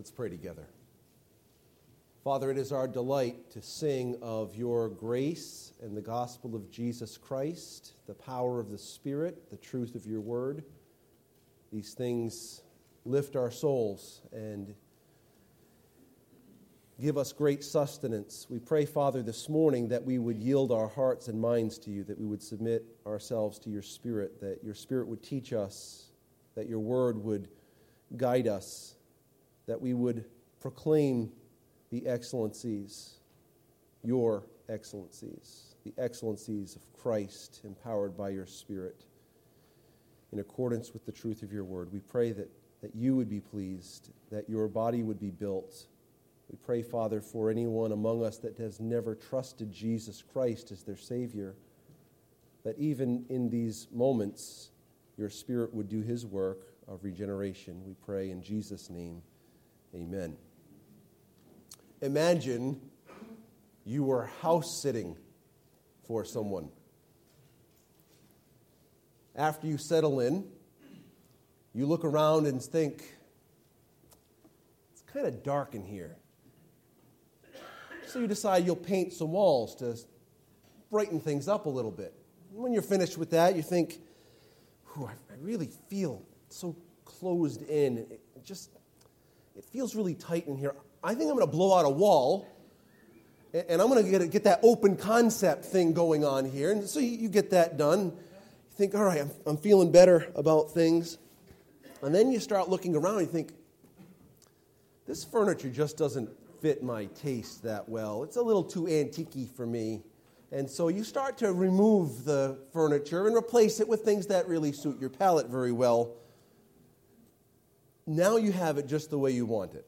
Let's pray together. Father, it is our delight to sing of your grace and the gospel of Jesus Christ, the power of the Spirit, the truth of your word. These things lift our souls and give us great sustenance. We pray, Father, this morning that we would yield our hearts and minds to you, that we would submit ourselves to your Spirit, that your Spirit would teach us, that your word would guide us that we would proclaim the excellencies, your excellencies, the excellencies of Christ, empowered by your Spirit, in accordance with the truth of your word. We pray that, that you would be pleased, that your body would be built. We pray, Father, for anyone among us that has never trusted Jesus Christ as their Savior, that even in these moments, your Spirit would do his work of regeneration. We pray in Jesus' name. Amen. Imagine you were house sitting for someone. After you settle in, you look around and think, it's kind of dark in here. So you decide you'll paint some walls to brighten things up a little bit. When you're finished with that, you think, I really feel so closed in. It just it feels really tight in here. I think I'm going to blow out a wall and I'm going to get, get that open concept thing going on here. And so you, get that done. You think, all right, I'm, I'm feeling better about things. And then you start looking around and you think, this furniture just doesn't fit my taste that well. It's a little too antique for me. And so you start to remove the furniture and replace it with things that really suit your palate very well now you have it just the way you want it.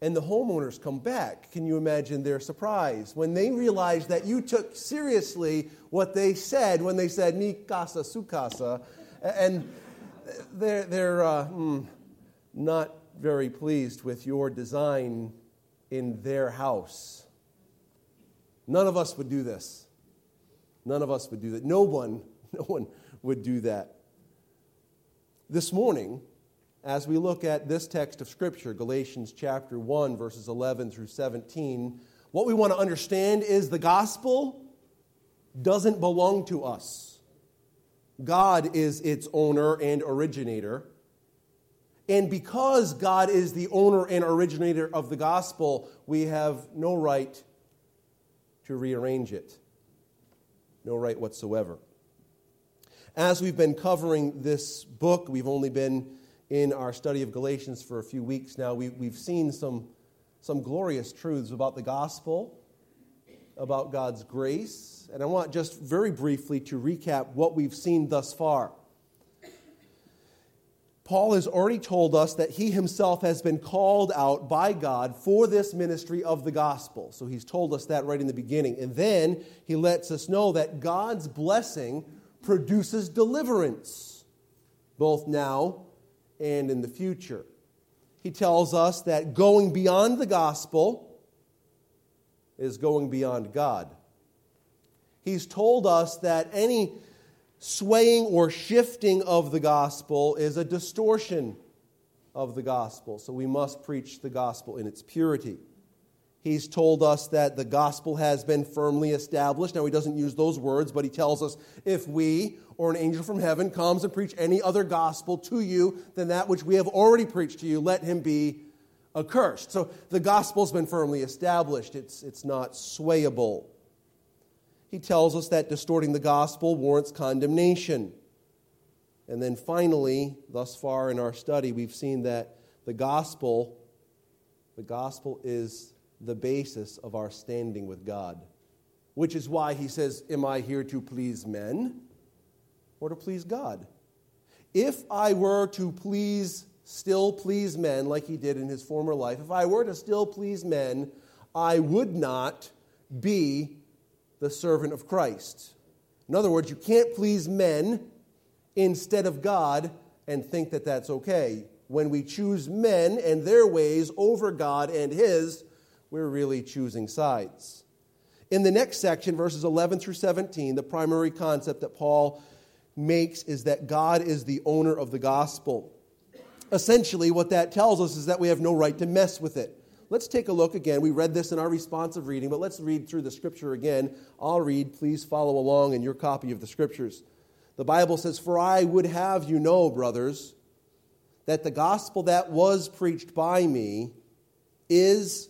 And the homeowners come back. Can you imagine their surprise when they realize that you took seriously what they said when they said, Mi casa, su casa? And they're, they're uh, hmm, not very pleased with your design in their house. None of us would do this. None of us would do that. No one, no one would do that. This morning, as we look at this text of Scripture, Galatians chapter 1, verses 11 through 17, what we want to understand is the gospel doesn't belong to us. God is its owner and originator. And because God is the owner and originator of the gospel, we have no right to rearrange it. No right whatsoever. As we've been covering this book, we've only been in our study of Galatians for a few weeks now, we, we've seen some, some glorious truths about the gospel, about God's grace, and I want just very briefly to recap what we've seen thus far. Paul has already told us that he himself has been called out by God for this ministry of the gospel. So he's told us that right in the beginning. And then he lets us know that God's blessing produces deliverance, both now and in the future. He tells us that going beyond the gospel is going beyond God. He's told us that any swaying or shifting of the gospel is a distortion of the gospel. So we must preach the gospel in its purity. He's told us that the gospel has been firmly established. Now, he doesn't use those words, but he tells us if we or an angel from heaven comes and preach any other gospel to you than that which we have already preached to you, let him be accursed. So the gospel's been firmly established, it's, it's not swayable. He tells us that distorting the gospel warrants condemnation. And then finally, thus far in our study, we've seen that the gospel, the gospel is the basis of our standing with God. Which is why he says, Am I here to please men or to please God? If I were to please, still please men like he did in his former life, if I were to still please men, I would not be the servant of Christ. In other words, you can't please men instead of God and think that that's okay. When we choose men and their ways over God and His, we're really choosing sides. In the next section, verses 11 through 17, the primary concept that Paul makes is that God is the owner of the gospel. Essentially, what that tells us is that we have no right to mess with it. Let's take a look again. We read this in our responsive reading, but let's read through the scripture again. I'll read. Please follow along in your copy of the scriptures. The Bible says, For I would have you know, brothers, that the gospel that was preached by me is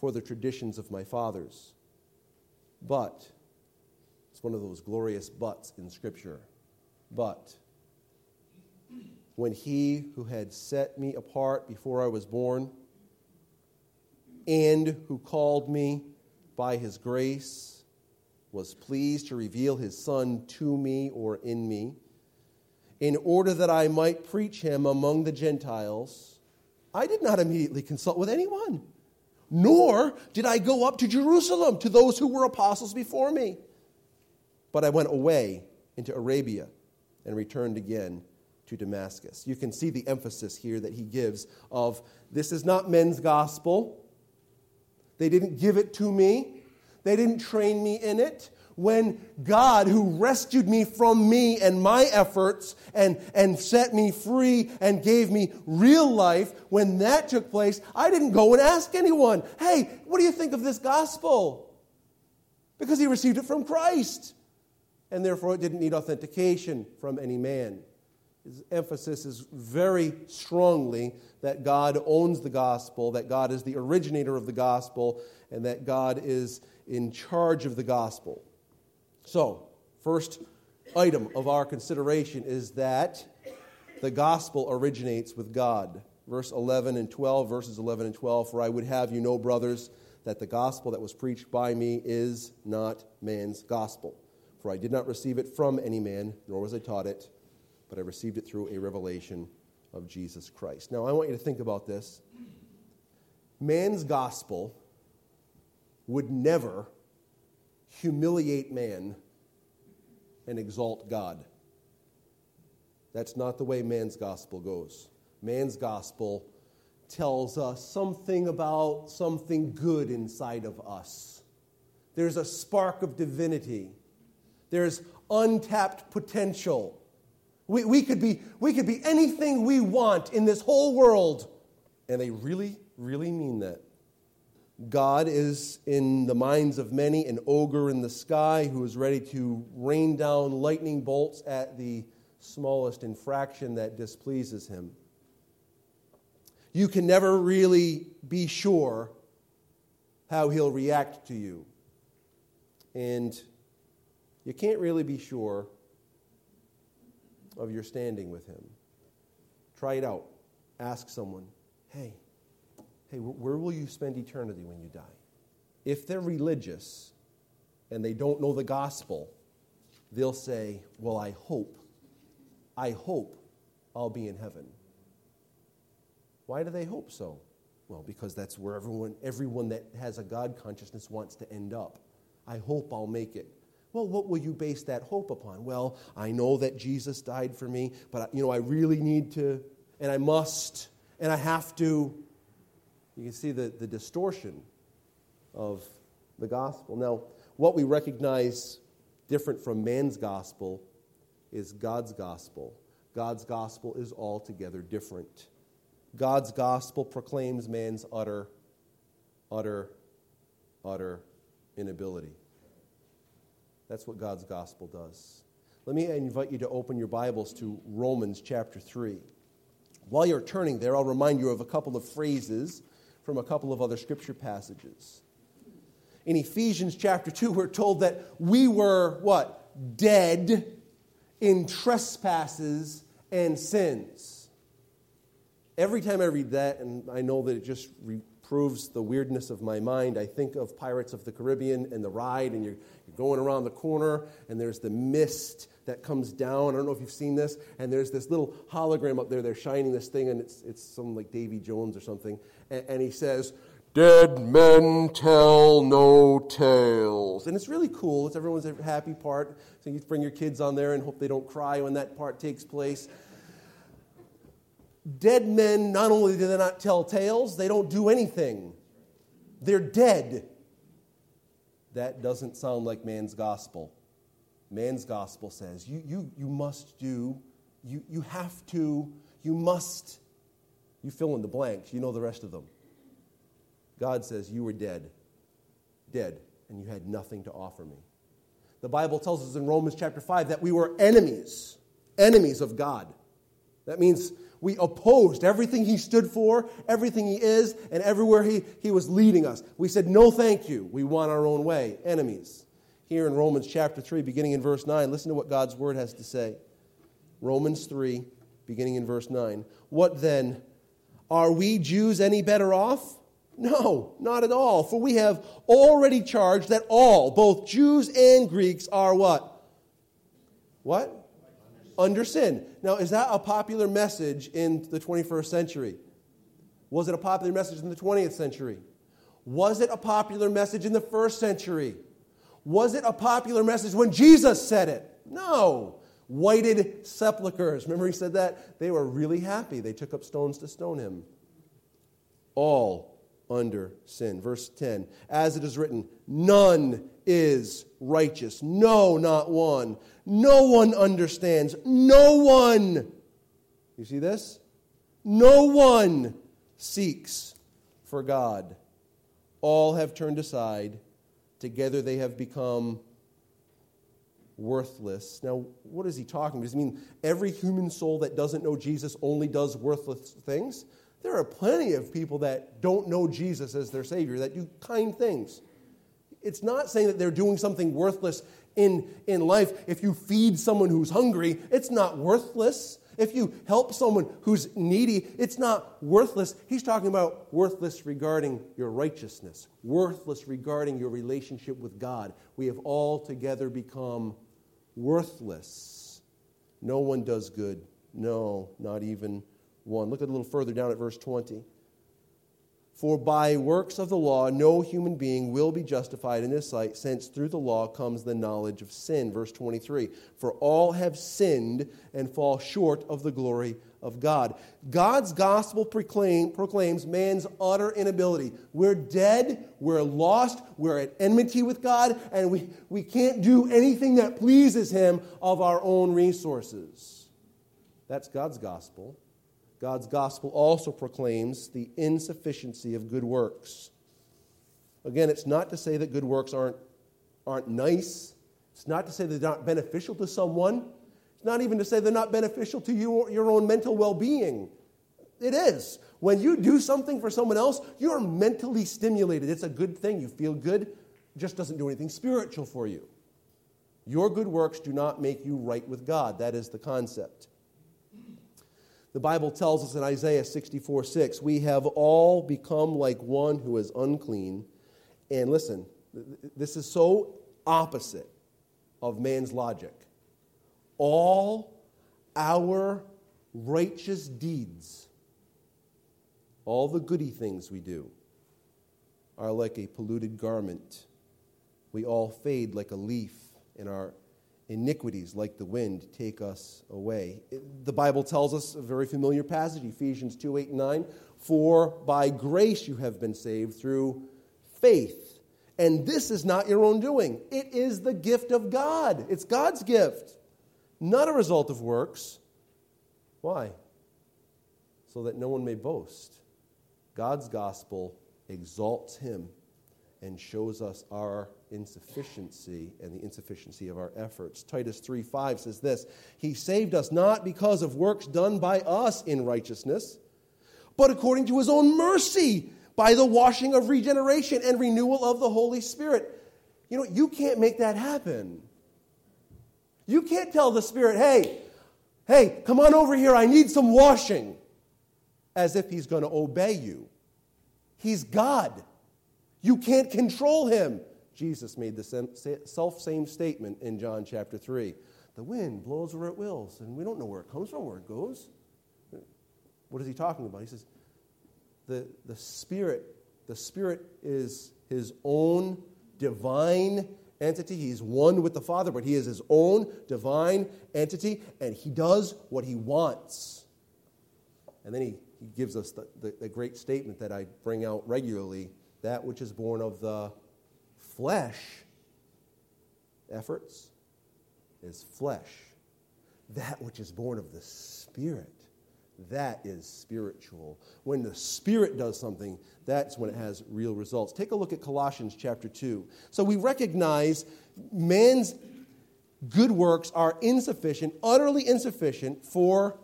for the traditions of my fathers. But, it's one of those glorious buts in Scripture. But, when he who had set me apart before I was born, and who called me by his grace was pleased to reveal his Son to me or in me, in order that I might preach him among the Gentiles, I did not immediately consult with anyone, nor did I go up to Jerusalem to those who were apostles before me. But I went away into Arabia and returned again to Damascus. You can see the emphasis here that he gives of this is not men's gospel. They didn't give it to me, they didn't train me in it. When God, who rescued me from me and my efforts and, and set me free and gave me real life, when that took place, I didn't go and ask anyone, hey, what do you think of this gospel? Because he received it from Christ. And therefore, it didn't need authentication from any man. His emphasis is very strongly that God owns the gospel, that God is the originator of the gospel, and that God is in charge of the gospel. So, first item of our consideration is that the gospel originates with God. Verse 11 and 12, verses 11 and 12 For I would have you know, brothers, that the gospel that was preached by me is not man's gospel. For I did not receive it from any man, nor was I taught it but I received it through a revelation of Jesus Christ. Now, I want you to think about this. Man's gospel would never humiliate man and exalt God. That's not the way man's gospel goes. Man's gospel tells us something about something good inside of us. There's a spark of divinity, there's untapped potential. We, we, could be, we could be anything we want in this whole world. And they really, really mean that. God is in the minds of many an ogre in the sky who is ready to rain down lightning bolts at the smallest infraction that displeases him. You can never really be sure how he'll react to you. And you can't really be sure of your standing with Him. Try it out. Ask someone, hey, hey, where will you spend eternity when you die? If they're religious and they don't know the gospel, they'll say, well, I hope, I hope I'll be in heaven. Why do they hope so? Well, because that's where everyone, everyone that has a God consciousness wants to end up. I hope I'll make it. Well, what will you base that hope upon? Well, I know that Jesus died for me, but you know, I really need to, and I must, and I have to. You can see the, the distortion of the gospel. Now, what we recognize different from man's gospel is God's gospel. God's gospel is altogether different. God's gospel proclaims man's utter, utter, utter inability. That's what God's gospel does. Let me invite you to open your Bibles to Romans chapter 3. While you're turning there, I'll remind you of a couple of phrases from a couple of other scripture passages. In Ephesians chapter 2, we're told that we were what? Dead in trespasses and sins. every time I read that, and I know that it just reproves the weirdness of my mind, I think of Pirates of the Caribbean and the ride, and you're, you're going around the corner, and there's the mist that comes down. I don't know if you've seen this, and there's this little hologram up there. They're shining this thing, and it's, it's some like Davy Jones or something. And, and he says, Dead men tell no tales. And it's really cool. It's everyone's happy part. So you bring your kids on there and hope they don't cry when that part takes place. Dead men, not only do they not tell tales, they don't do anything. They're dead. That doesn't sound like man's gospel. Man's gospel says you, you, you must do, you, you have to, you must. You fill in the blanks, you know the rest of them. God says, You were dead, dead, and you had nothing to offer me. The Bible tells us in Romans chapter 5 that we were enemies, enemies of God. That means we opposed everything he stood for, everything he is, and everywhere he, he was leading us. We said, No, thank you. We want our own way. Enemies. Here in Romans chapter 3, beginning in verse 9, listen to what God's word has to say. Romans 3, beginning in verse 9. What then? Are we Jews any better off? No, not at all. For we have already charged that all, both Jews and Greeks, are what? What? Under sin. Now, is that a popular message in the 21st century? Was it a popular message in the 20th century? Was it a popular message in the first century? Was it a popular message when Jesus said it? No. Whited sepulchres. Remember he said that? They were really happy. They took up stones to stone him. All under sin. Verse 10 As it is written, none is righteous. No, not one. No one understands. No one. You see this? No one seeks for God. All have turned aside. Together they have become worthless. Now, what is he talking about? Does he mean every human soul that doesn't know Jesus only does worthless things? There are plenty of people that don't know Jesus as their Savior that do kind things. It's not saying that they're doing something worthless in, in life. If you feed someone who's hungry, it's not worthless. If you help someone who's needy, it's not worthless. He's talking about worthless regarding your righteousness, worthless regarding your relationship with God. We have all together become worthless. No one does good. No, not even 1. Look a little further down at verse 20. For by works of the law, no human being will be justified in his sight, since through the law comes the knowledge of sin. Verse 23 For all have sinned and fall short of the glory of God. God's gospel proclaim, proclaims man's utter inability. We're dead, we're lost, we're at enmity with God, and we, we can't do anything that pleases Him of our own resources. That's God's gospel. God's gospel also proclaims the insufficiency of good works. Again, it's not to say that good works aren't, aren't nice. It's not to say they're not beneficial to someone. It's not even to say they're not beneficial to you, your own mental well being. It is. When you do something for someone else, you're mentally stimulated. It's a good thing. You feel good. It just doesn't do anything spiritual for you. Your good works do not make you right with God. That is the concept. The Bible tells us in Isaiah 64 6, we have all become like one who is unclean. And listen, this is so opposite of man's logic. All our righteous deeds, all the goody things we do, are like a polluted garment. We all fade like a leaf, and our iniquities like the wind take us away. The Bible tells us a very familiar passage, Ephesians 2 8 and 9. For by grace you have been saved through faith. And this is not your own doing, it is the gift of God. It's God's gift, not a result of works. Why? So that no one may boast. God's gospel exalts him and shows us our insufficiency and the insufficiency of our efforts. Titus 3 5 says this He saved us not because of works done by us in righteousness, but according to his own mercy by the washing of regeneration and renewal of the Holy Spirit. You know, you can't make that happen. You can't tell the Spirit, hey, hey, come on over here, I need some washing. as if he's going to obey you. He's God. You can't control him. Jesus made the self same statement in John chapter 3. The wind blows where it wills, and we don't know where it comes from, where it goes. What is he talking about? He says, the, the Spirit, the Spirit is his own divine entity. He's one with the Father, but he is his own divine entity, and he does what he wants. And then he, he gives us the, the, the great statement that I bring out regularly that which is born of the flesh efforts is flesh. That which is born of the Spirit, that is spiritual. When the Spirit does something, that's when it has real results. Take a look at Colossians chapter 2. So we recognize man's good works are insufficient, utterly insufficient for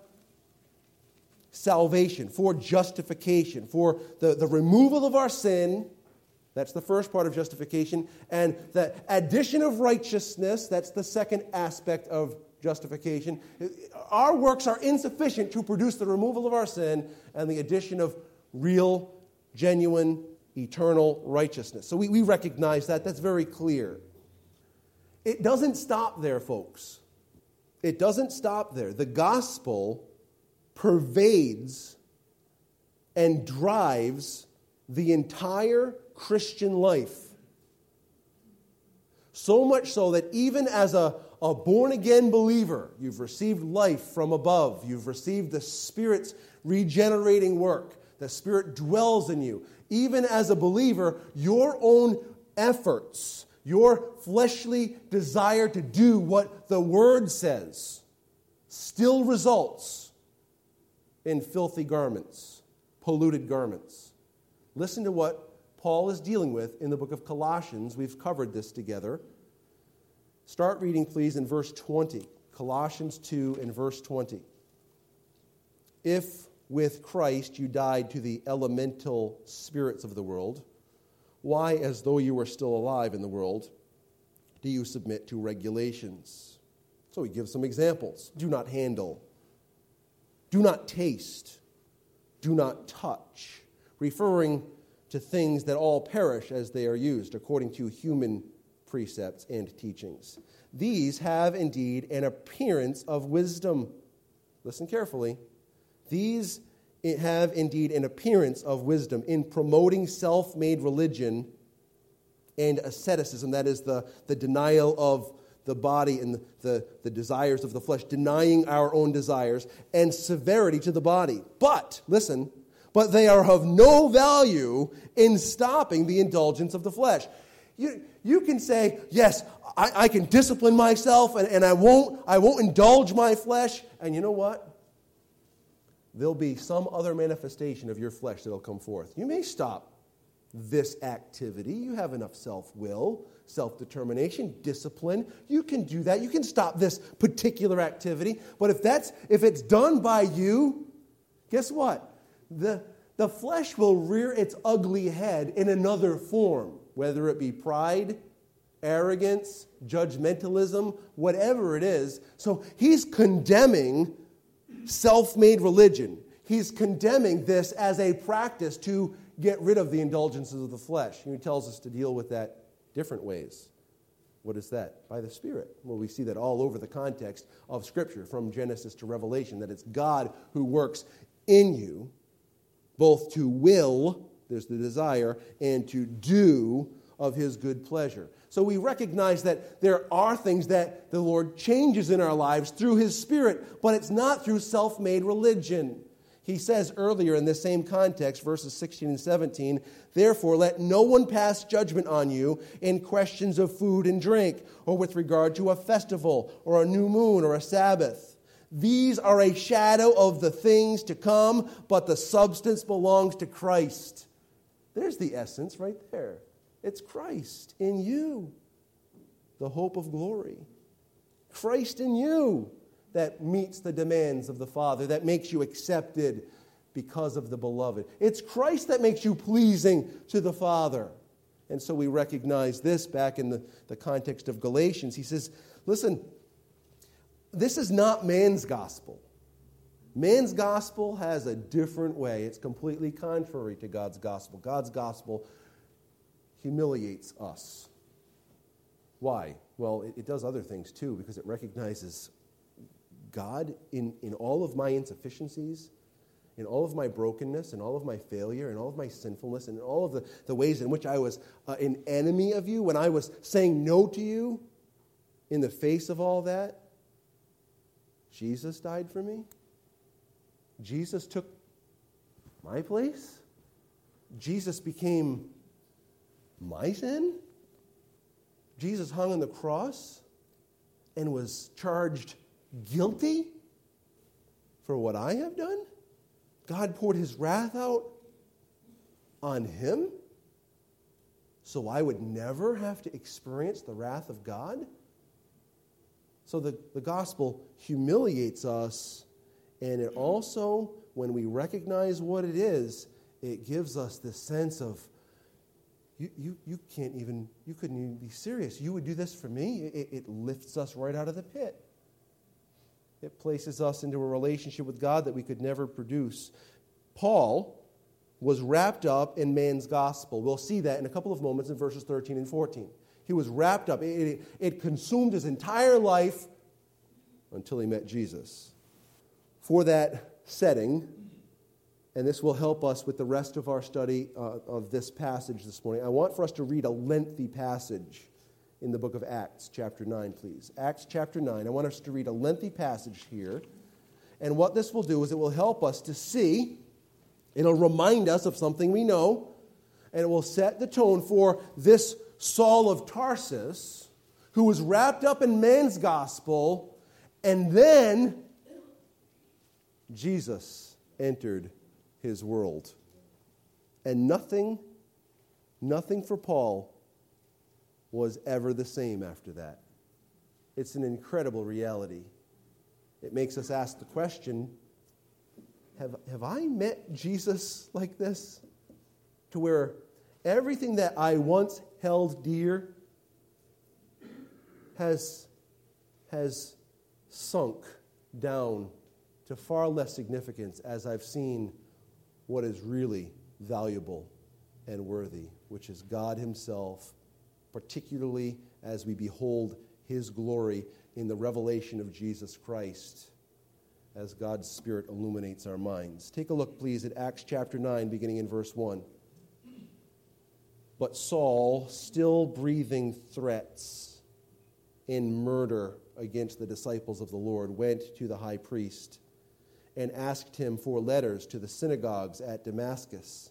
salvation, for justification, for the, the removal of our sin. That's the first part of justification. And the addition of righteousness, that's the second aspect of justification. Our works are insufficient to produce the removal of our sin and the addition of real, genuine, eternal righteousness. So we, we recognize that. That's very clear. It doesn't stop there, folks. It doesn't stop there. The gospel pervades and drives the entire Christian life. So much so that even as a, a born again believer, you've received life from above, you've received the Spirit's regenerating work, the Spirit dwells in you. Even as a believer, your own efforts, your fleshly desire to do what the Word says, still results in filthy garments, polluted garments. Listen to what Paul is dealing with in the book of Colossians. We've covered this together. Start reading, please, in verse 20. Colossians 2 and verse 20. If with Christ you died to the elemental spirits of the world, why, as though you were still alive in the world, do you submit to regulations? So he gives some examples. Do not handle do not taste. Do not touch, referring to things that all perish as they are used, according to human precepts and teachings. These have indeed an appearance of wisdom. Listen carefully. These have indeed an appearance of wisdom in promoting self made religion and asceticism, that is, the, the denial of the body and the, the, the, desires of the flesh, denying our own desires, and severity to the body. But, listen, but they are of no value in stopping the indulgence of the flesh. You, you can say, yes, I, I can discipline myself and, and I, won't, I won't indulge my flesh. And you know what? There'll be some other manifestation of your flesh that'll come forth. You may stop this activity. You have enough self will self determination, discipline. You can do that. You can stop this particular activity. But if, that's, if it's done by you, guess what? The, the flesh will rear its ugly head in another form, whether it be pride, arrogance, judgmentalism, whatever it is. So he's condemning self made religion. He's condemning this as a practice to get rid of the indulgences of the flesh. He tells us to deal with that different ways. What is that? By the Spirit. Well, we see that all over the context of Scripture, from Genesis to Revelation, that it's God who works in you, both to will, there's the desire, and to do of His good pleasure. So we recognize that there are things that the Lord changes in our lives through His Spirit, but it's not through self made religion. He says earlier in this same context, verses 16 and 17, Therefore, let no one pass judgment on you in questions of food and drink, or with regard to a festival, or a new moon, or a Sabbath. These are a shadow of the things to come, but the substance belongs to Christ. There's the essence right there. It's Christ in you, the hope of glory. Christ in you that meets the demands of the Father, that makes you accepted because of the beloved. It's Christ that makes you pleasing to the Father. And so we recognize this back in the, the context of Galatians. He says, listen, this is not man's gospel. Man's gospel has a different way. It's completely contrary to God's gospel. God's gospel humiliates us. Why? Well, it, it does other things too, because it recognizes God in, in all of my insufficiencies, in all of my brokenness, and all of my failure, and all of my sinfulness, and in all of the, the ways in which I was uh, an enemy of you, when I was saying no to you, in the face of all that, Jesus died for me. Jesus took my place. Jesus became my sin. Jesus hung on the cross and was charged guilty for what I have done. God poured his wrath out on him so I would never have to experience the wrath of God. So the, the gospel humiliates us, and it also, when we recognize what it is, it gives us this sense of you, you, you can't even, you couldn't even be serious. You would do this for me? It, it lifts us right out of the pit. It places us into a relationship with God that we could never produce. Paul was wrapped up in man's gospel. We'll see that in a couple of moments in verses 13 and 14. He was wrapped up. It, it, it consumed his entire life until he met Jesus. For that setting, and this will help us with the rest of our study uh, of this passage this morning. I want for us to read a lengthy passage in the book of Acts, chapter 9, please. Acts chapter 9. I want us to read a lengthy passage here. And what this will do is it will help us to see, it'll remind us of something we know, and it will set the tone for this Saul of Tarsus, who was wrapped up in man's gospel, and then Jesus entered his world. And nothing, nothing for Paul was ever the same after that. It's an incredible reality. It makes us ask the question have, have I met Jesus like this? To where everything that I once held dear has, has sunk down to far less significance as I've seen what is really valuable and worthy, which is God Himself, particularly as we behold His glory in the revelation of Jesus Christ as God's Spirit illuminates our minds. Take a look, please, at Acts chapter 9, beginning in verse 1. But Saul, still breathing threats in murder against the disciples of the Lord, went to the high priest and asked him for letters to the synagogues at Damascus,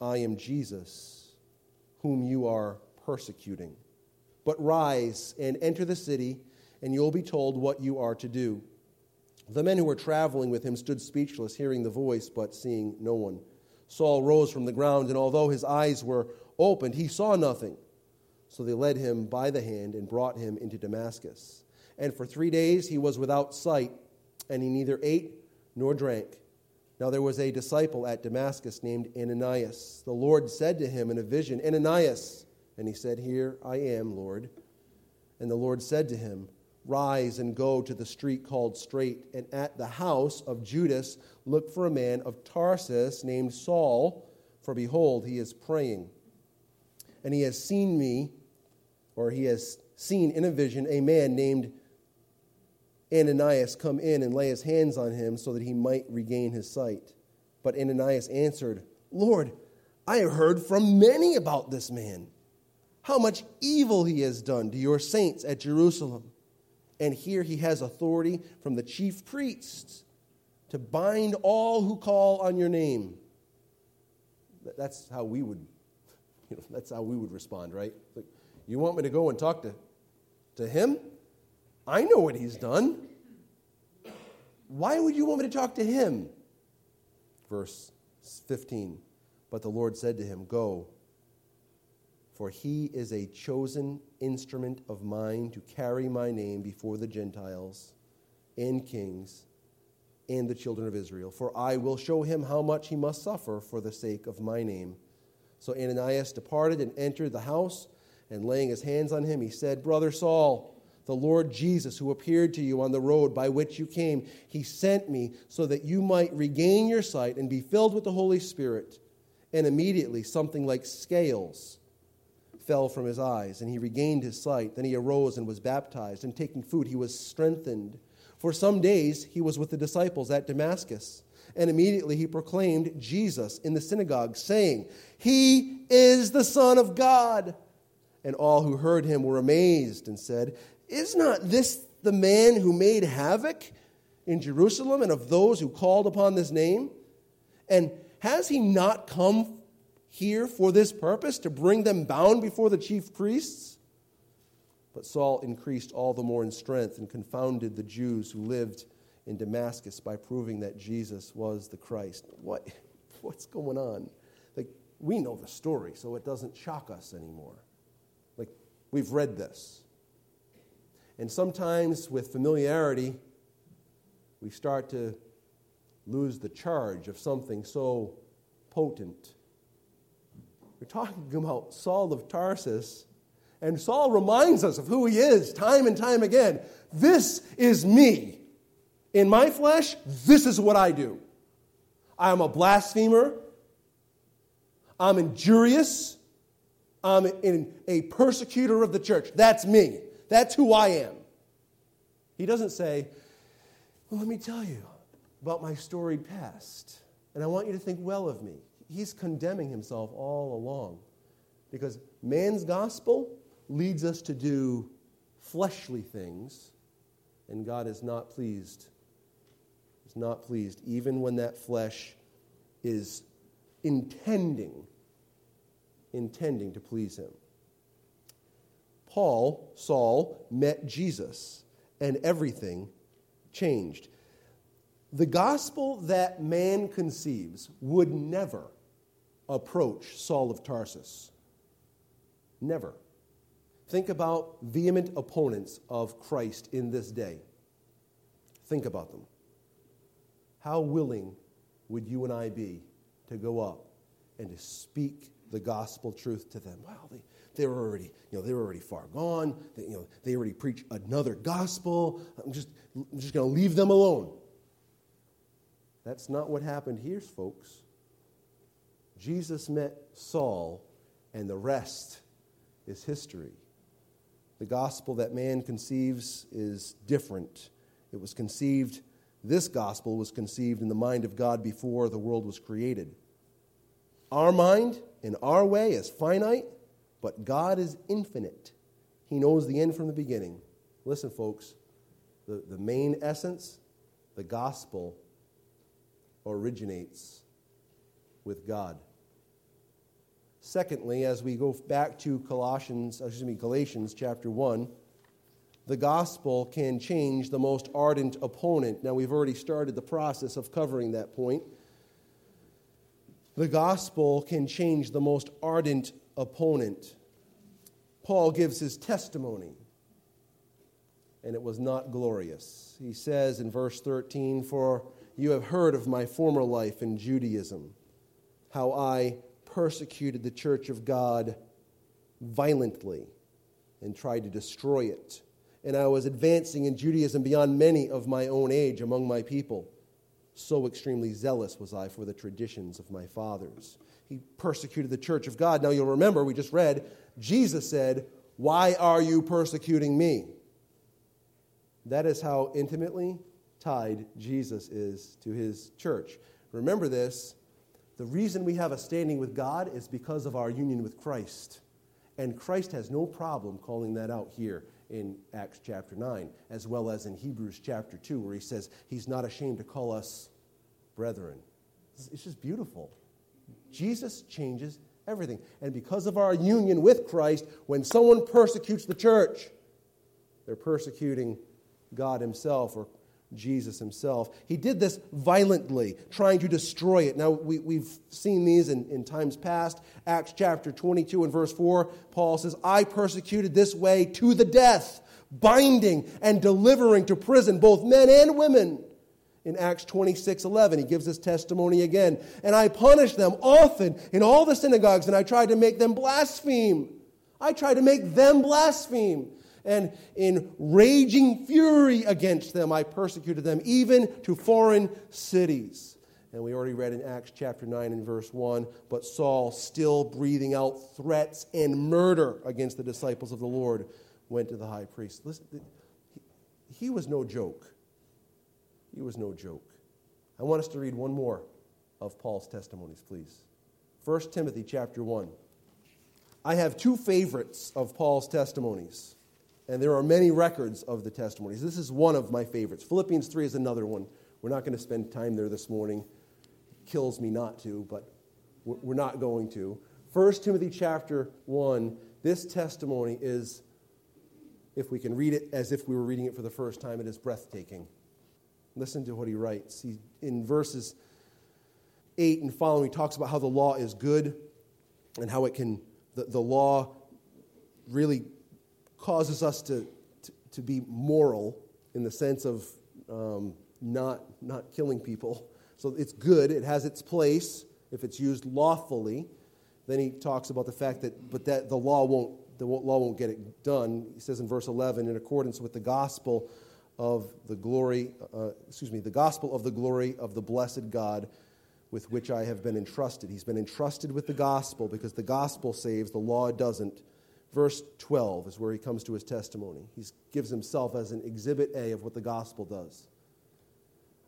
I am Jesus, whom you are persecuting. But rise and enter the city, and you'll be told what you are to do. The men who were traveling with him stood speechless, hearing the voice, but seeing no one. Saul rose from the ground, and although his eyes were opened, he saw nothing. So they led him by the hand and brought him into Damascus. And for three days he was without sight, and he neither ate nor drank. Now there was a disciple at Damascus named Ananias. The Lord said to him in a vision, Ananias. And he said, Here I am, Lord. And the Lord said to him, Rise and go to the street called Straight, and at the house of Judas look for a man of Tarsus named Saul, for behold, he is praying. And he has seen me, or he has seen in a vision, a man named Ananias come in and lay his hands on him so that he might regain his sight. But Ananias answered, Lord, I have heard from many about this man, how much evil he has done to your saints at Jerusalem. And here he has authority from the chief priests to bind all who call on your name. That's how we would, you know, that's how we would respond, right? Like, you want me to go and talk to, to him? I know what he's done. Why would you want me to talk to him? Verse 15. But the Lord said to him, Go, for he is a chosen instrument of mine to carry my name before the Gentiles and kings and the children of Israel. For I will show him how much he must suffer for the sake of my name. So Ananias departed and entered the house, and laying his hands on him, he said, Brother Saul, the Lord Jesus, who appeared to you on the road by which you came, he sent me so that you might regain your sight and be filled with the Holy Spirit. And immediately something like scales fell from his eyes, and he regained his sight. Then he arose and was baptized, and taking food, he was strengthened. For some days he was with the disciples at Damascus. And immediately he proclaimed Jesus in the synagogue, saying, He is the Son of God. And all who heard him were amazed and said, Is not this the man who made havoc in Jerusalem and of those who called upon this name? And has he not come here for this purpose, to bring them bound before the chief priests? But Saul increased all the more in strength and confounded the Jews who lived in Damascus by proving that Jesus was the Christ. What, what's going on? Like, we know the story, so it doesn't shock us anymore. Like, we've read this. And sometimes with familiarity, we start to lose the charge of something so potent. We're talking about Saul of Tarsus, and Saul reminds us of who he is time and time again. This is me. In my flesh, this is what I do. I am a blasphemer. I'm injurious. I'm a persecutor of the church. That's me. That's who I am. He doesn't say, Well, let me tell you about my storied past, and I want you to think well of me he's condemning himself all along. Because man's gospel leads us to do fleshly things, and God is not pleased. Is not pleased, even when that flesh is intending, intending to please him. Paul, Saul, met Jesus, and everything changed. The gospel that man conceives would never approach Saul of Tarsus. Never. Think about vehement opponents of Christ in this day. Think about them. How willing would you and I be to go up and to speak the gospel truth to them? Wow, they, they were already, you know, they were already far gone. They, you know, they already preach another gospel. I'm just, I'm just going to leave them alone. That's not what happened here, folks. Jesus met Saul, and the rest is history. The gospel that man conceives is different. It was conceived, this gospel was conceived in the mind of God before the world was created. Our mind, in our way, is finite, but God is infinite. He knows the end from the beginning. Listen, folks, the, the main essence, the gospel, originates with God. Secondly, as we go back to Colossians, excuse me, Galatians chapter 1, the gospel can change the most ardent opponent. Now, we've already started the process of covering that point. The gospel can change the most ardent opponent. Paul gives his testimony, and it was not glorious. He says in verse 13, For you have heard of my former life in Judaism, how I persecuted the church of God violently and tried to destroy it. And I was advancing in Judaism beyond many of my own age among my people. So extremely zealous was I for the traditions of my fathers. He persecuted the church of God. Now you'll remember, we just read, Jesus said, Why are you persecuting me? That is how intimately tied Jesus is to his church. Remember this the reason we have a standing with God is because of our union with Christ. And Christ has no problem calling that out here in Acts chapter 9, as well as in Hebrews chapter 2, where he says he's not ashamed to call us brethren. It's just beautiful. Jesus changes everything. And because of our union with Christ, when someone persecutes the church, they're persecuting God Himself or Jesus himself. He did this violently, trying to destroy it. Now, we, we've seen these in, in times past. Acts chapter 22 and verse 4, Paul says, I persecuted this way to the death, binding and delivering to prison both men and women. In Acts 26 11, he gives this testimony again. And I punished them often in all the synagogues, and I tried to make them blaspheme. I tried to make them blaspheme and in raging fury against them, I persecuted them, even to foreign cities. And we already read in Acts chapter 9 and verse 1 but Saul, still breathing out threats and murder against the disciples of the Lord, went to the high priest. Listen, he was no joke. He was no joke. I want us to read one more of Paul's testimonies, please. 1 Timothy chapter 1. I have two favorites of Paul's testimonies. And there are many records of the testimonies. This is one of my favorites. Philippians 3 is another one. We're not going to spend time there this morning. It kills me not to, but we're not going to. 1 Timothy chapter 1, this testimony is, if we can read it as if we were reading it for the first time, it is breathtaking. Listen to what he writes. He, in verses 8 and following, he talks about how the law is good and how it can, the, the law really causes us to, to, to be moral in the sense of um, not, not killing people. So it's good, it has its place if it's used lawfully. Then he talks about the fact that, but that the law won't, the law won't get it done. He says in verse 11, in accordance with the gospel of the glory, uh, excuse me, the gospel of the glory of the blessed God with which I have been entrusted. He's been entrusted with the gospel because the gospel saves, the law doesn't. Verse 12 is where he comes to his testimony. He gives himself as an exhibit A of what the gospel does.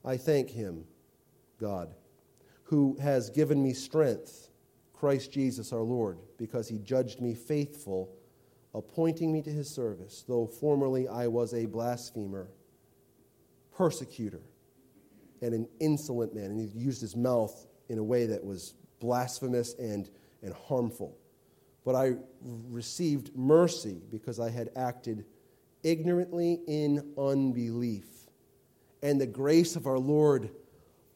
I thank him, God, who has given me strength, Christ Jesus our Lord, because he judged me faithful, appointing me to his service, though formerly I was a blasphemer, persecutor, and an insolent man. And he used his mouth in a way that was blasphemous and, and harmful but I received mercy because I had acted ignorantly in unbelief. And the grace of our Lord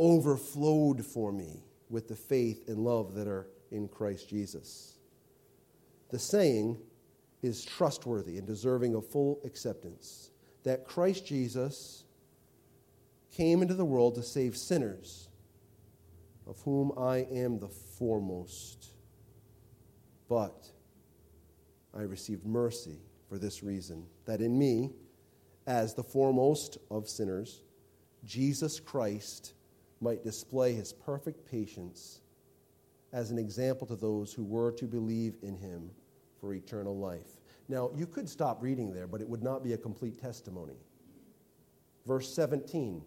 overflowed for me with the faith and love that are in Christ Jesus. The saying is trustworthy and deserving of full acceptance that Christ Jesus came into the world to save sinners, of whom I am the foremost. But I received mercy for this reason that in me, as the foremost of sinners, Jesus Christ might display his perfect patience as an example to those who were to believe in him for eternal life. Now, you could stop reading there, but it would not be a complete testimony. Verse 17.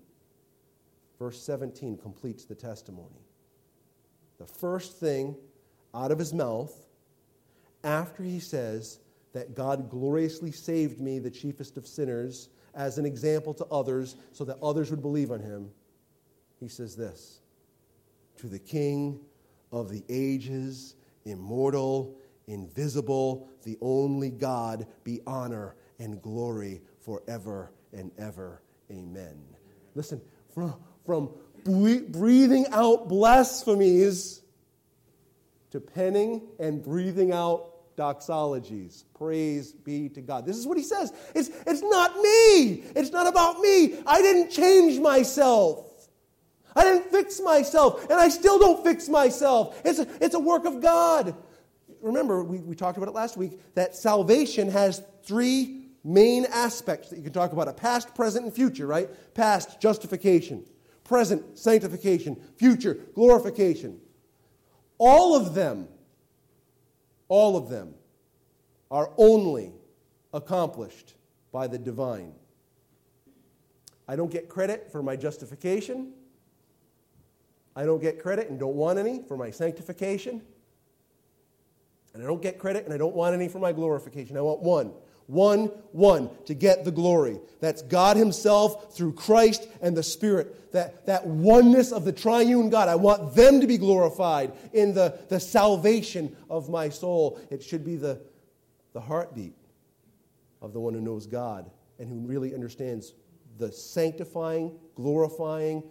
Verse 17 completes the testimony. The first thing out of his mouth after he says that God gloriously saved me, the chiefest of sinners, as an example to others so that others would believe on him, he says this To the King of the ages, immortal, invisible, the only God, be honor and glory forever and ever. Amen. Listen, from, from breathing out blasphemies to penning and breathing out doxologies. Praise be to God. This is what he says. It's, it's not me. It's not about me. I didn't change myself. I didn't fix myself, and I still don't fix myself. It's a, it's a work of God. Remember, we, we talked about it last week that salvation has three main aspects that you can talk about a past, present, and future, right? Past, justification. Present, sanctification. Future, glorification. All of them all of them are only accomplished by the divine. I don't get credit for my justification. I don't get credit and don't want any for my sanctification. And I don't get credit and I don't want any for my glorification. I want one one, one, to get the glory. That's God Himself through Christ and the Spirit. That, that oneness of the triune God. I want them to be glorified in the, the salvation of my soul. It should be the, the heartbeat of the one who knows God and who really understands the sanctifying, glorifying,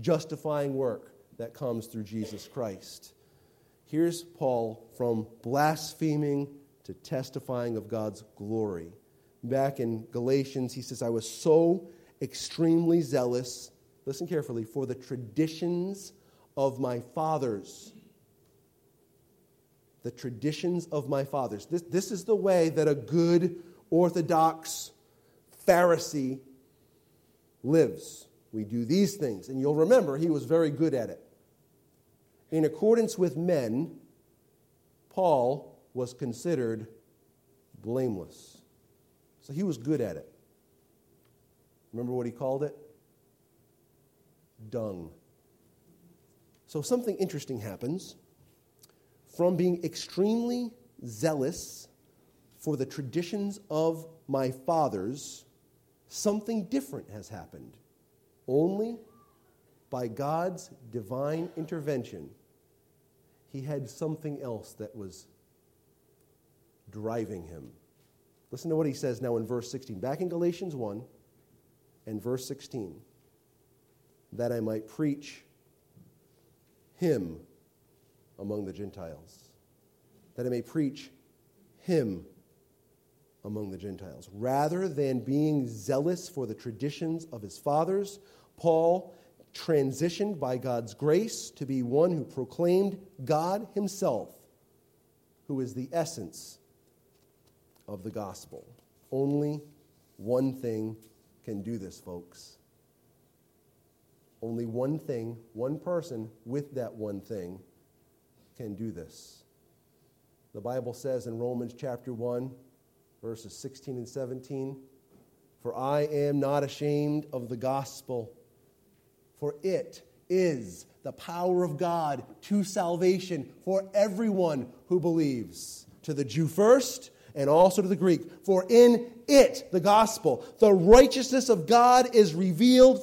justifying work that comes through Jesus Christ. Here's Paul from blaspheming to testifying of God's glory. Back in Galatians, he says, I was so extremely zealous, listen carefully, for the traditions of my fathers. The traditions of my fathers. This, this is the way that a good Orthodox Pharisee lives. We do these things. And you'll remember he was very good at it. In accordance with men, Paul was considered blameless. So he was good at it. Remember what he called it? Dung. So something interesting happens. From being extremely zealous for the traditions of my fathers, something different has happened. Only by God's divine intervention, he had something else that was driving him. Listen to what he says now in verse 16. Back in Galatians 1 and verse 16. That I might preach him among the Gentiles. That I may preach him among the Gentiles. Rather than being zealous for the traditions of his fathers, Paul transitioned by God's grace to be one who proclaimed God himself, who is the essence of the gospel. Only one thing can do this, folks. Only one thing, one person with that one thing can do this. The Bible says in Romans chapter 1, verses 16 and 17 For I am not ashamed of the gospel, for it is the power of God to salvation for everyone who believes, to the Jew first and also to the Greek. For in it, the gospel, the righteousness of God is revealed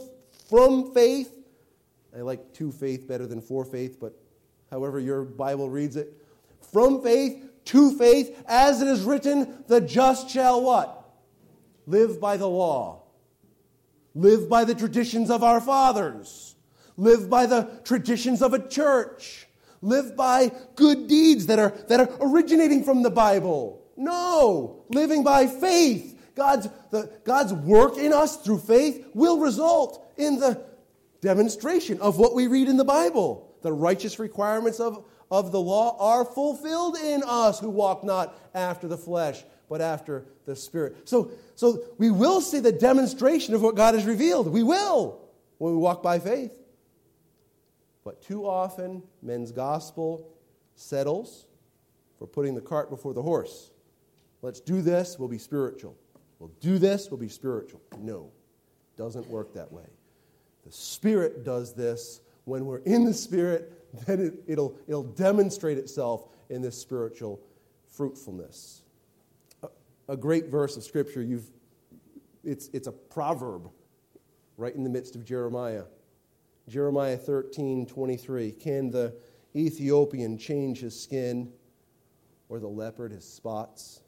from faith. I like to faith better than for faith, but however your Bible reads it. From faith to faith, as it is written, the just shall what? Live by the law. Live by the traditions of our fathers. Live by the traditions of a church. Live by good deeds that are, that are originating from the Bible. No, living by faith. God's, the, God's work in us through faith will result in the demonstration of what we read in the Bible. The righteous requirements of, of the law are fulfilled in us who walk not after the flesh, but after the Spirit. So, so we will see the demonstration of what God has revealed. We will when we walk by faith. But too often, men's gospel settles for putting the cart before the horse. Let's do this, we'll be spiritual. We'll do this, we'll be spiritual. No, doesn't work that way. The Spirit does this. When we're in the Spirit, then it, it'll, it'll demonstrate itself in this spiritual fruitfulness. A, a great verse of Scripture, you've, it's, it's a proverb right in the midst of Jeremiah. Jeremiah 13, 23. Can the Ethiopian change his skin or the leopard his spots?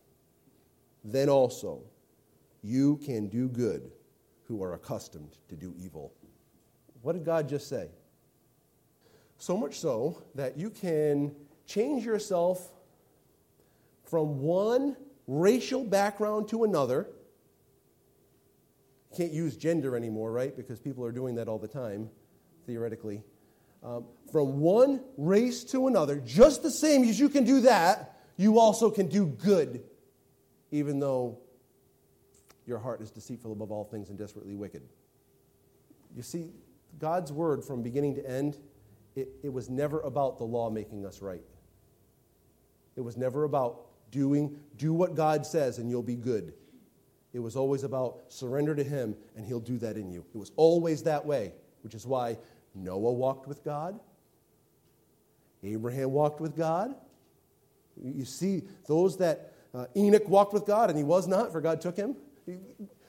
Then also you can do good who are accustomed to do evil. What did God just say? So much so that you can change yourself from one racial background to another. Can't use gender anymore, right? Because people are doing that all the time, theoretically. Um, from one race to another, just the same as you can do that, you also can do good even though your heart is deceitful above all things and desperately wicked. You see, God's word from beginning to end, it, it was never about the law making us right. It was never about doing, do what God says and you'll be good. It was always about surrender to Him and He'll do that in you. It was always that way, which is why Noah walked with God, Abraham walked with God. You see, those that uh, Enoch walked with God and he was not, for God took him.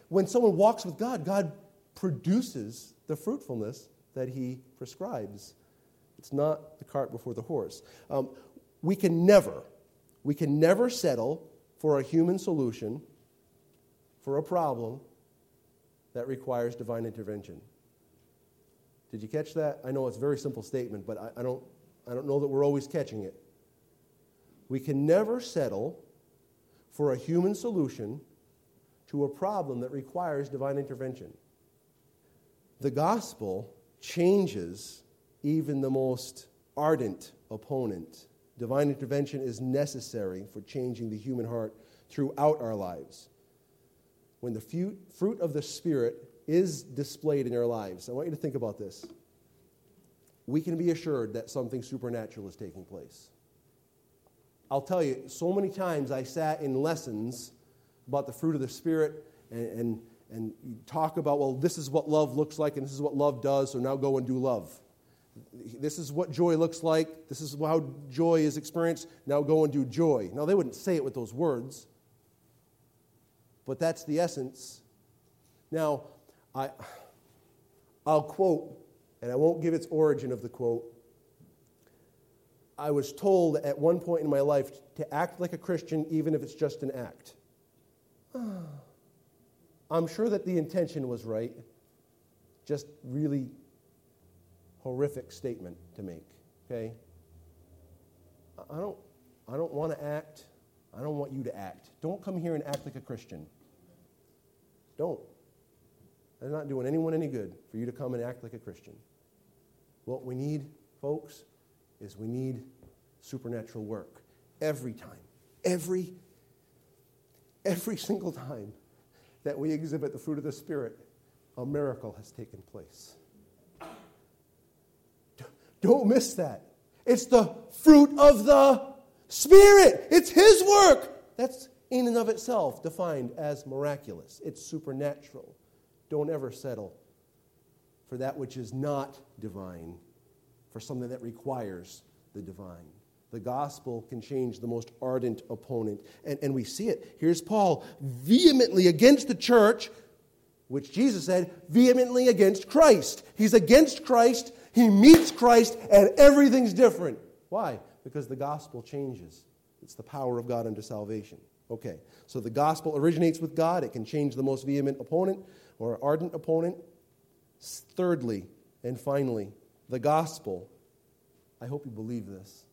When someone walks with God, God produces the fruitfulness that he prescribes. It's not the cart before the horse. Um, we can never, we can never settle for a human solution for a problem that requires divine intervention. Did you catch that? I know it's a very simple statement, but I, I, don't, I don't know that we're always catching it. We can never settle for a human solution to a problem that requires divine intervention. The gospel changes even the most ardent opponent. Divine intervention is necessary for changing the human heart throughout our lives. When the fruit of the Spirit is displayed in our lives, I want you to think about this. We can be assured that something supernatural is taking place. I'll tell you, so many times I sat in lessons about the fruit of the Spirit and, and, and talk about, well, this is what love looks like and this is what love does, so now go and do love. This is what joy looks like. This is how joy is experienced. Now go and do joy. Now, they wouldn't say it with those words, but that's the essence. Now, I, I'll quote, and I won't give its origin of the quote. I was told at one point in my life to act like a Christian, even if it's just an act. I'm sure that the intention was right, just really horrific statement to make, okay? I don't, I don't want to act. I don't want you to act. Don't come here and act like a Christian. Don't. That's not doing anyone any good for you to come and act like a Christian. What we need, folks, is we need supernatural work every time. Every, every single time that we exhibit the fruit of the Spirit, a miracle has taken place. Don't miss that. It's the fruit of the Spirit. It's His work. That's in and of itself defined as miraculous. It's supernatural. Don't ever settle for that which is not divine, for something that requires the divine. The gospel can change the most ardent opponent. And, and we see it. Here's Paul vehemently against the church, which Jesus said, vehemently against Christ. He's against Christ he meets Christ and everything's different. Why? Because the gospel changes. It's the power of God unto salvation. Okay, so the gospel originates with God. It can change the most vehement opponent or ardent opponent. Thirdly, and finally, the gospel, I hope you believe this,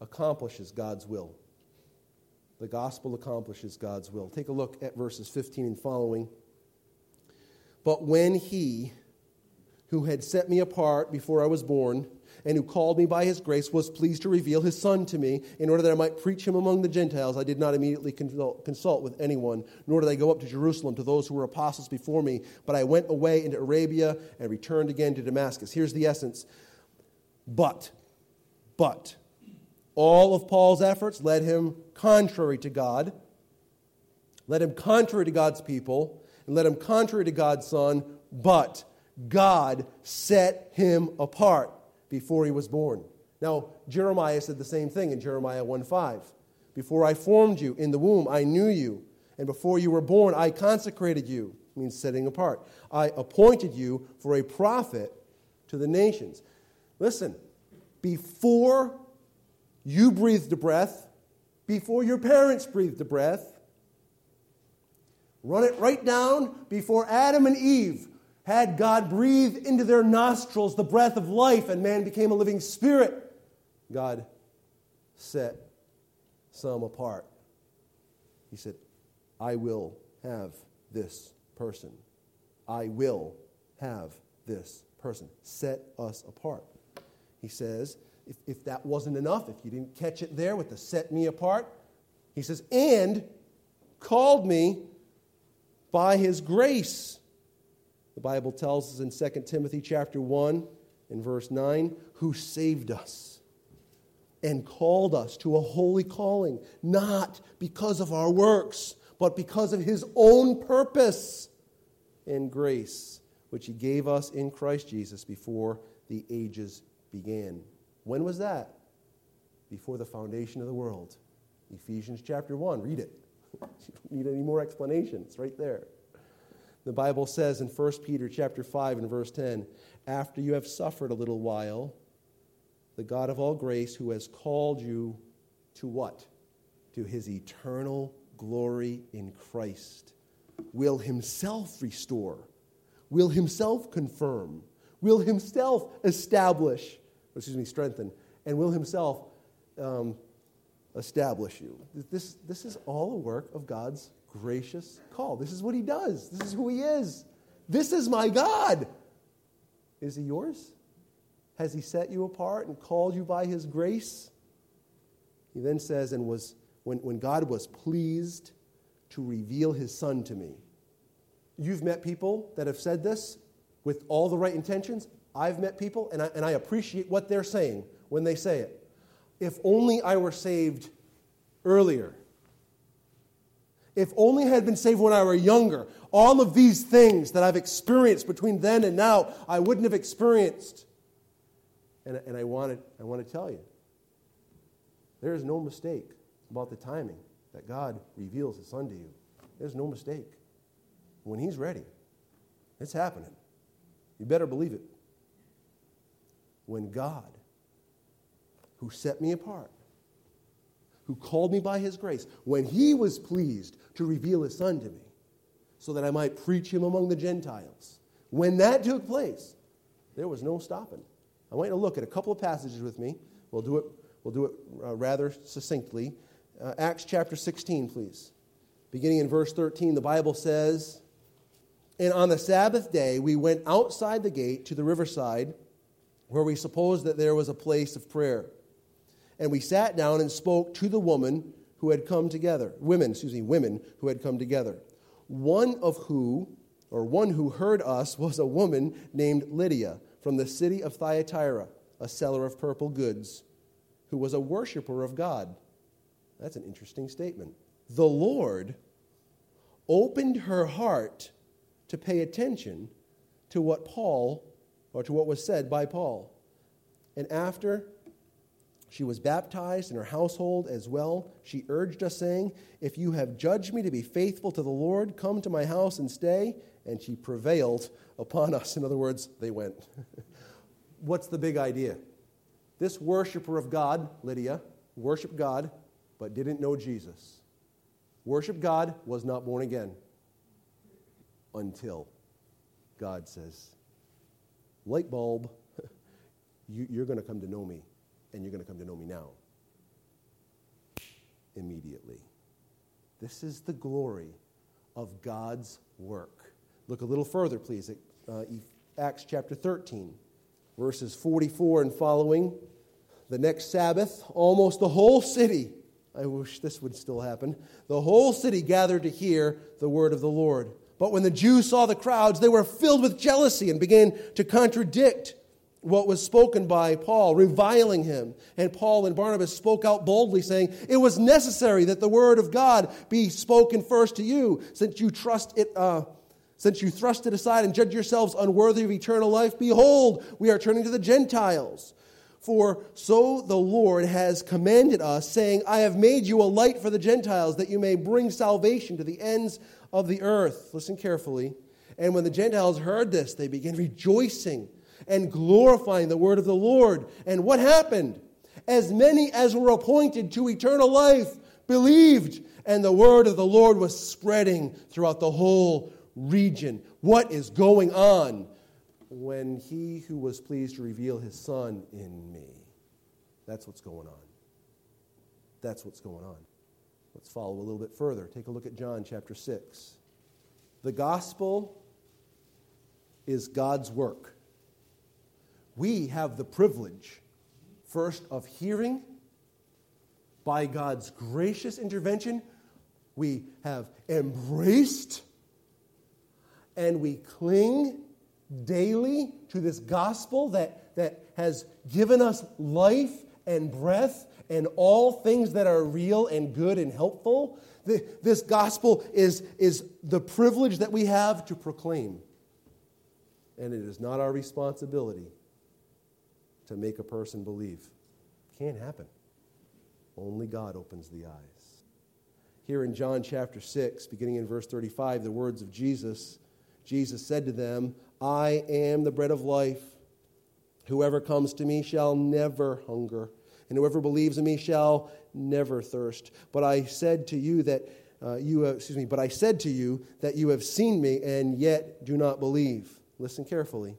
accomplishes God's will. The gospel accomplishes God's will. Take a look at verses 15 and following. But when he, who had set me apart before I was born, and who called me by his grace, was pleased to reveal his Son to me in order that I might preach him among the Gentiles. I did not immediately consult, with anyone, nor did I go up to Jerusalem to those who were apostles before me, but I went away into Arabia and returned again to Damascus. Here's the essence. But, but, all of Paul's efforts led him contrary to God, led him contrary to God's people, and led him contrary to God's Son, but God set him apart before he was born. Now, Jeremiah said the same thing in Jeremiah 1 5. Before I formed you in the womb, I knew you. And before you were born, I consecrated you, means setting apart. I appointed you for a prophet to the nations. Listen, before you breathed a breath, before your parents breathed a breath, run it right down before Adam and Eve had God breathe into their nostrils the breath of life and man became a living spirit, God set some apart. He said, I will have this person. I will have this person. Set us apart. He says, if, if that wasn't enough, if you didn't catch it there with the set me apart, he says, and called me by his grace the Bible tells us in 2 Timothy chapter 1 in verse 9, who saved us and called us to a holy calling, not because of our works, but because of his own purpose and grace, which he gave us in Christ Jesus before the ages began. When was that? Before the foundation of the world. Ephesians chapter 1. Read it. You don't need any more explanations. Right there. The Bible says in 1 Peter chapter 5 and verse 10, after you have suffered a little while, the God of all grace who has called you to what? To his eternal glory in Christ will himself restore, will himself confirm, will himself establish, excuse me, strengthen, and will himself um, establish you. This, this is all a work of God's gracious call. This is what he does, this is who he is. This is my God. Is he yours? Has he set you apart and called you by his grace? He then says, and was when, when God was pleased to reveal his son to me. You've met people that have said this with all the right intentions. I've met people, and I, and I appreciate what they're saying when they say it. If only I were saved earlier. If only I had been saved when I were younger. All of these things that I've experienced between then and now, I wouldn't have experienced. And, and I, I want to tell you there is no mistake about the timing that God reveals His Son to you. There's no mistake. When He's ready, it's happening. You better believe it. When God, who set me apart, who called me by His grace, when He was pleased to reveal His Son to me, so that I might preach Him among the Gentiles, when that took place, there was no stopping. I want you to look at a couple of passages with me. We'll do it, we'll do it uh, rather succinctly. Uh, Acts chapter 16, please. Beginning in verse 13, the Bible says, And on the Sabbath day we went outside the gate to the riverside, where we supposed that there was a place of prayer. And we sat down and spoke to the woman who had come together, women, excuse me, women who had come together. One of who, or one who heard us, was a woman named Lydia from the city of Thyatira, a seller of purple goods, who was a worshiper of God that's an interesting statement. The Lord opened her heart to pay attention to what Paul, or to what was said by Paul. And after she was baptized in her household as well, she urged us, saying, If you have judged me to be faithful to the Lord, come to my house and stay. And she prevailed upon us. In other words, they went. What's the big idea? This worshiper of God, Lydia, worshiped God, but didn't know Jesus. Worship God, was not born again until God says, light bulb, you, are going to come to know me, and you're going to come to know me now. Immediately. This is the glory of God's work. Look a little further, please, at uh, Acts chapter 13, verses 44 and following. The next Sabbath, almost the whole city I wish this would still happen. The whole city gathered to hear the word of the Lord. But when the Jews saw the crowds, they were filled with jealousy and began to contradict what was spoken by Paul, reviling him. And Paul and Barnabas spoke out boldly, saying, It was necessary that the word of God be spoken first to you, since you trust it. Uh, since you thrust it aside and judge yourselves unworthy of eternal life, behold, we are turning to the Gentiles. For so the Lord has commanded us, saying, I have made you a light for the Gentiles, that you may bring salvation to the ends of the earth. Listen carefully. And when the Gentiles heard this, they began rejoicing and glorifying the word of the Lord. And what happened? As many as were appointed to eternal life believed, and the word of the Lord was spreading throughout the whole region. What is going on? when he who was pleased to reveal his son in me. That's what's going on. That's what's going on. Let's follow a little bit further. Take a look at John chapter 6. The gospel is God's work. We have the privilege, first, of hearing by God's gracious intervention. We have embraced and we cling daily to this gospel that, that has given us life and breath and all things that are real and good and helpful. The, this gospel is, is the privilege that we have to proclaim. And it is not our responsibility to make a person believe. Can't happen. Only God opens the eyes. Here in John chapter 6, beginning in verse 35, the words of Jesus Jesus said to them, I am the bread of life. Whoever comes to me shall never hunger, and whoever believes in me shall never thirst. But I said to you that uh, you excuse me, but I said to you that you have seen me and yet do not believe. Listen carefully.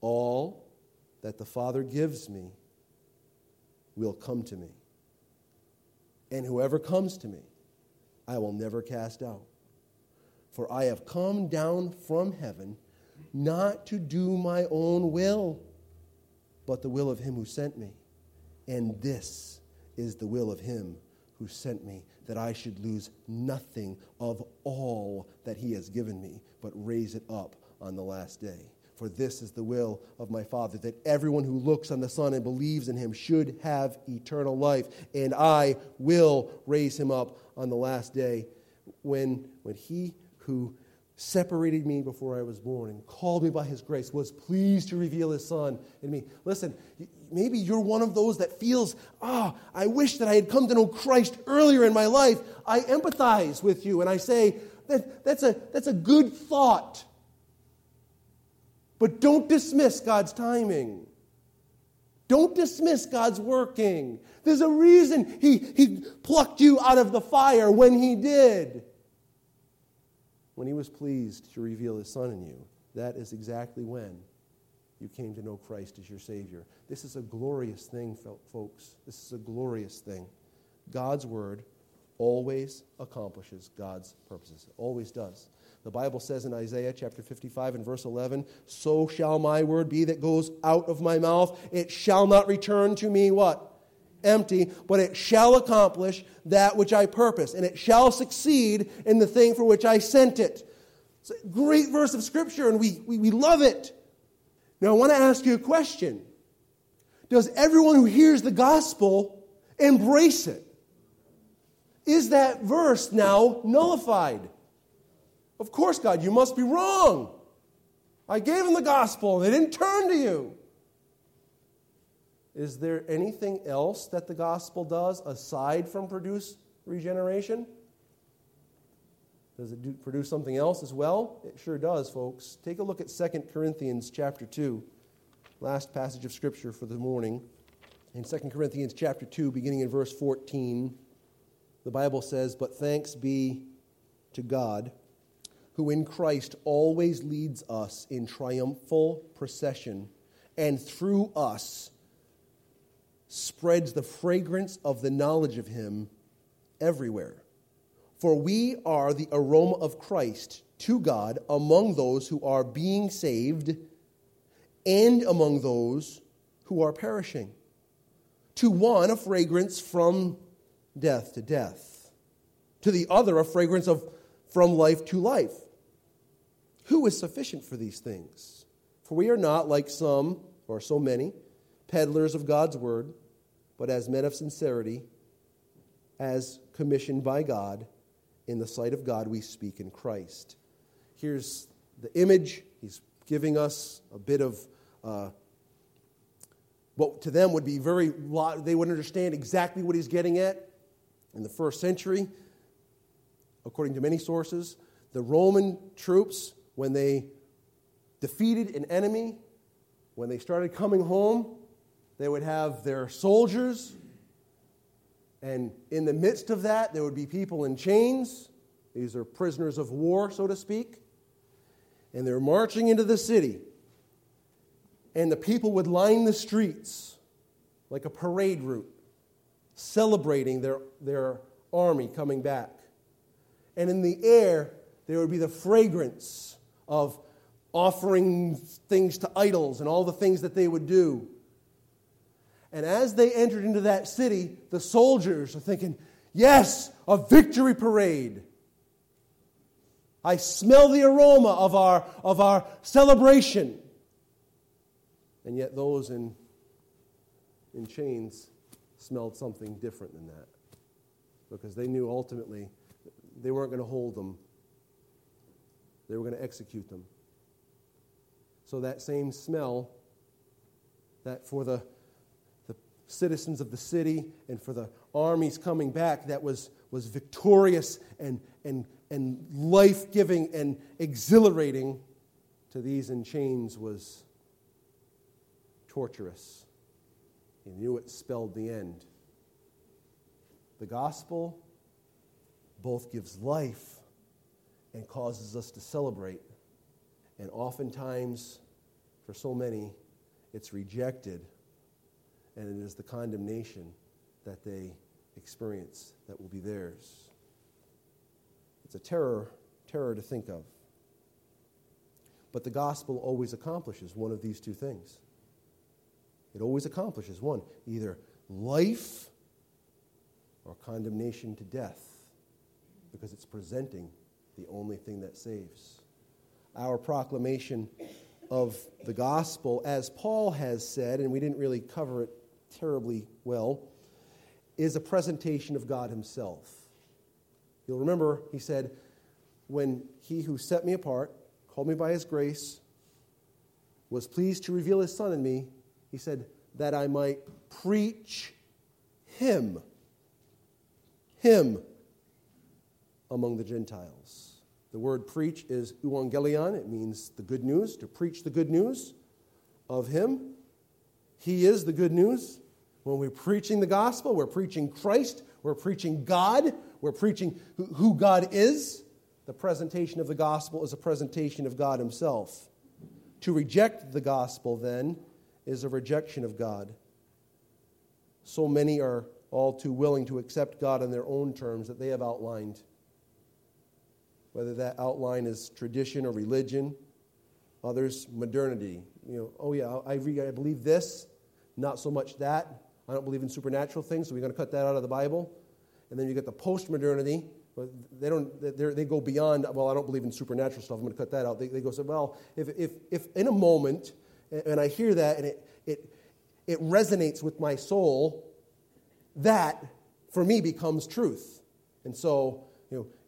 All that the Father gives me will come to me. And whoever comes to me, I will never cast out. For I have come down from heaven not to do my own will, but the will of him who sent me. And this is the will of him who sent me, that I should lose nothing of all that he has given me, but raise it up on the last day. For this is the will of my Father, that everyone who looks on the Son and believes in him should have eternal life, and I will raise him up on the last day when, when he who separated me before I was born and called me by his grace, was pleased to reveal his son in me. Listen, maybe you're one of those that feels, ah, oh, I wish that I had come to know Christ earlier in my life. I empathize with you and I say, that, that's, a, that's a good thought. But don't dismiss God's timing. Don't dismiss God's working. There's a reason he, he plucked you out of the fire when He did. When He was pleased to reveal His Son in you. That is exactly when you came to know Christ as your Savior. This is a glorious thing, folks. This is a glorious thing. God's Word always accomplishes God's purposes, it always does. The Bible says in Isaiah chapter 55 and verse 11, So shall my word be that goes out of my mouth. It shall not return to me what? Empty, but it shall accomplish that which I purpose, and it shall succeed in the thing for which I sent it. It's a great verse of Scripture, and we, we, we love it. Now, I want to ask you a question Does everyone who hears the gospel embrace it? Is that verse now nullified? Of course, God, you must be wrong. I gave them the gospel, and they didn't turn to you. Is there anything else that the gospel does aside from produce regeneration? Does it do, produce something else as well? It sure does, folks. Take a look at 2 Corinthians chapter 2, last passage of scripture for the morning. In 2 Corinthians chapter 2, beginning in verse 14, the Bible says, But thanks be to God who in Christ always leads us in triumphal procession, and through us spreads the fragrance of the knowledge of Him everywhere. For we are the aroma of Christ to God among those who are being saved and among those who are perishing. To one, a fragrance from death to death, to the other, a fragrance of from life to life. Who is sufficient for these things? For we are not like some, or so many, peddlers of God's word, but as men of sincerity, as commissioned by God, in the sight of God, we speak in Christ. Here's the image. He's giving us a bit of uh, what to them would be very, they would understand exactly what he's getting at. In the first century, according to many sources, the Roman troops when they defeated an enemy, when they started coming home, they would have their soldiers, and in the midst of that, there would be people in chains. These are prisoners of war, so to speak. And they're marching into the city. And the people would line the streets like a parade route, celebrating their, their army coming back. And in the air, there would be the fragrance of offering things to idols and all the things that they would do. And as they entered into that city, the soldiers are thinking, Yes, a victory parade. I smell the aroma of our, of our celebration. And yet, those in, in chains smelled something different than that because they knew ultimately they weren't going to hold them they were going to execute them. So that same smell that for the, the citizens of the city and for the armies coming back that was, was victorious and, and, and life giving and exhilarating to these in chains was torturous. He knew it spelled the end. The gospel both gives life and causes us to celebrate. And oftentimes, for so many, it's rejected, and it is the condemnation that they experience that will be theirs. It's a terror, terror to think of. But the gospel always accomplishes one of these two things. It always accomplishes one either life or condemnation to death because it's presenting the only thing that saves. Our proclamation of the gospel, as Paul has said, and we didn't really cover it terribly well, is a presentation of God Himself. You'll remember, he said, when he who set me apart called me by his grace, was pleased to reveal his son in me, he said, that I might preach him, him among the Gentiles. The word preach is euangelion. It means the good news, to preach the good news of him. He is the good news. When we're preaching the gospel, we're preaching Christ, we're preaching God, we're preaching who God is. The presentation of the gospel is a presentation of God Himself. To reject the gospel, then, is a rejection of God. So many are all too willing to accept God on their own terms that they have outlined. Whether that outline is tradition or religion, others modernity. You know, oh yeah, I, I believe this, not so much that. I don't believe in supernatural things, so we're going to cut that out of the Bible. And then you get the post modernity, but they don't. They go beyond. Well, I don't believe in supernatural stuff. I'm going to cut that out. They, they go well, if, if if in a moment, and I hear that, and it it it resonates with my soul, that for me becomes truth. And so,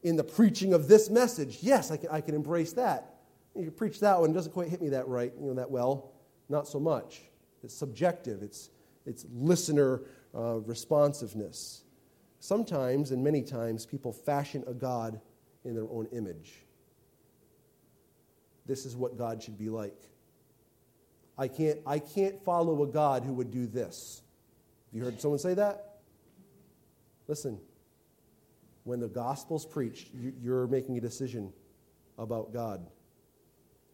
in the preaching of this message, yes, I can I can embrace that. You preach that one doesn't quite hit me that right, you know, that well. Not so much. It's subjective. It's it's listener uh, responsiveness. Sometimes, and many times, people fashion a God in their own image. This is what God should be like. I can't, I can't follow a God who would do this. Have you heard someone say that? Listen, when the gospel's preached, you're making a decision about God.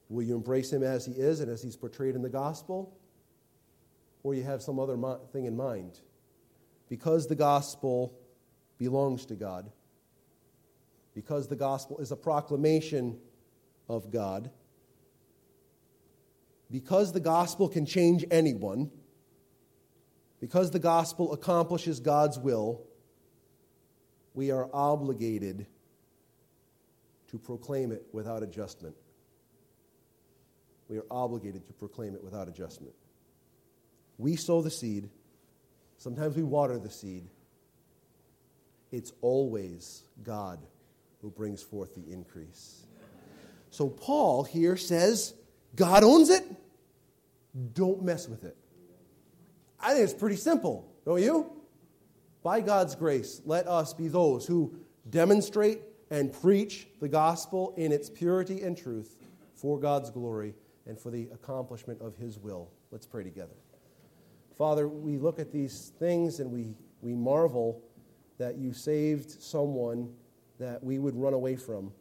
Will you embrace him as he is and as he's portrayed in the gospel? Or you have some other thing in mind? Because the gospel belongs to God. Because the gospel is a proclamation of God. Because the gospel can change anyone. Because the gospel accomplishes God's will, we are obligated to proclaim it without adjustment. We are obligated to proclaim it without adjustment. We sow the seed. Sometimes we water the seed. It's always God who brings forth the increase. So Paul here says, God owns it. Don't mess with it. I think it's pretty simple, don't you? By God's grace, let us be those who demonstrate and preach the gospel in its purity and truth for God's glory and for the accomplishment of His will. Let's pray together. Father, we look at these things and we, we marvel that you saved someone that we would run away from.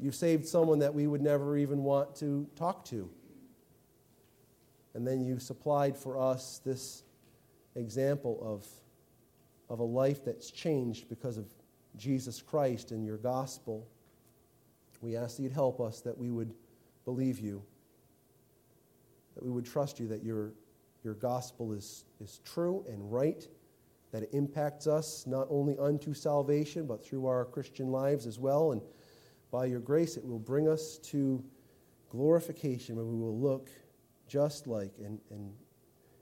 You saved someone that we would never even want to talk to. And then you supplied for us this example of, of a life that's changed because of Jesus Christ and your gospel. We ask that you'd help us that we would believe you, that we would trust you, that your, your gospel is, is true and right that it impacts us not only unto salvation, but through our Christian lives as well. And by your grace, it will bring us to glorification where we will look just like and, and,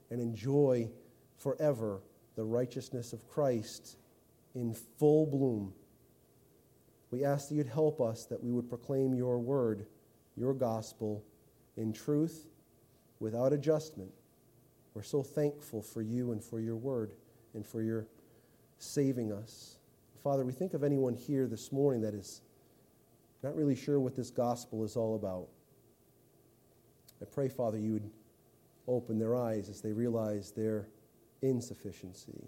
and enjoy forever the righteousness of Christ in full bloom. We ask that you'd help us that we would proclaim your word, your gospel, in truth, without adjustment. We're so thankful for you and for your word and for your saving us. Father, we think of anyone here this morning that is not really sure what this gospel is all about. I pray, Father, you would open their eyes as they realize their insufficiency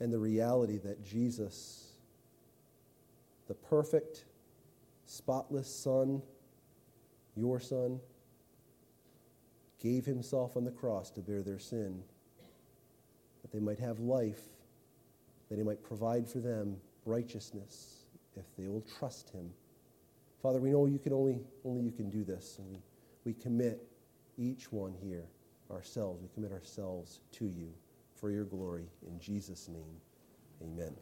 and the reality that Jesus the perfect, spotless Son, your Son, gave himself on the cross to bear their sin, that they might have life, that he might provide for them righteousness if they will trust him. Father, we know you can only, only you can do this, and we, we commit each one here, ourselves, we commit ourselves to you for your glory. In Jesus' name, amen.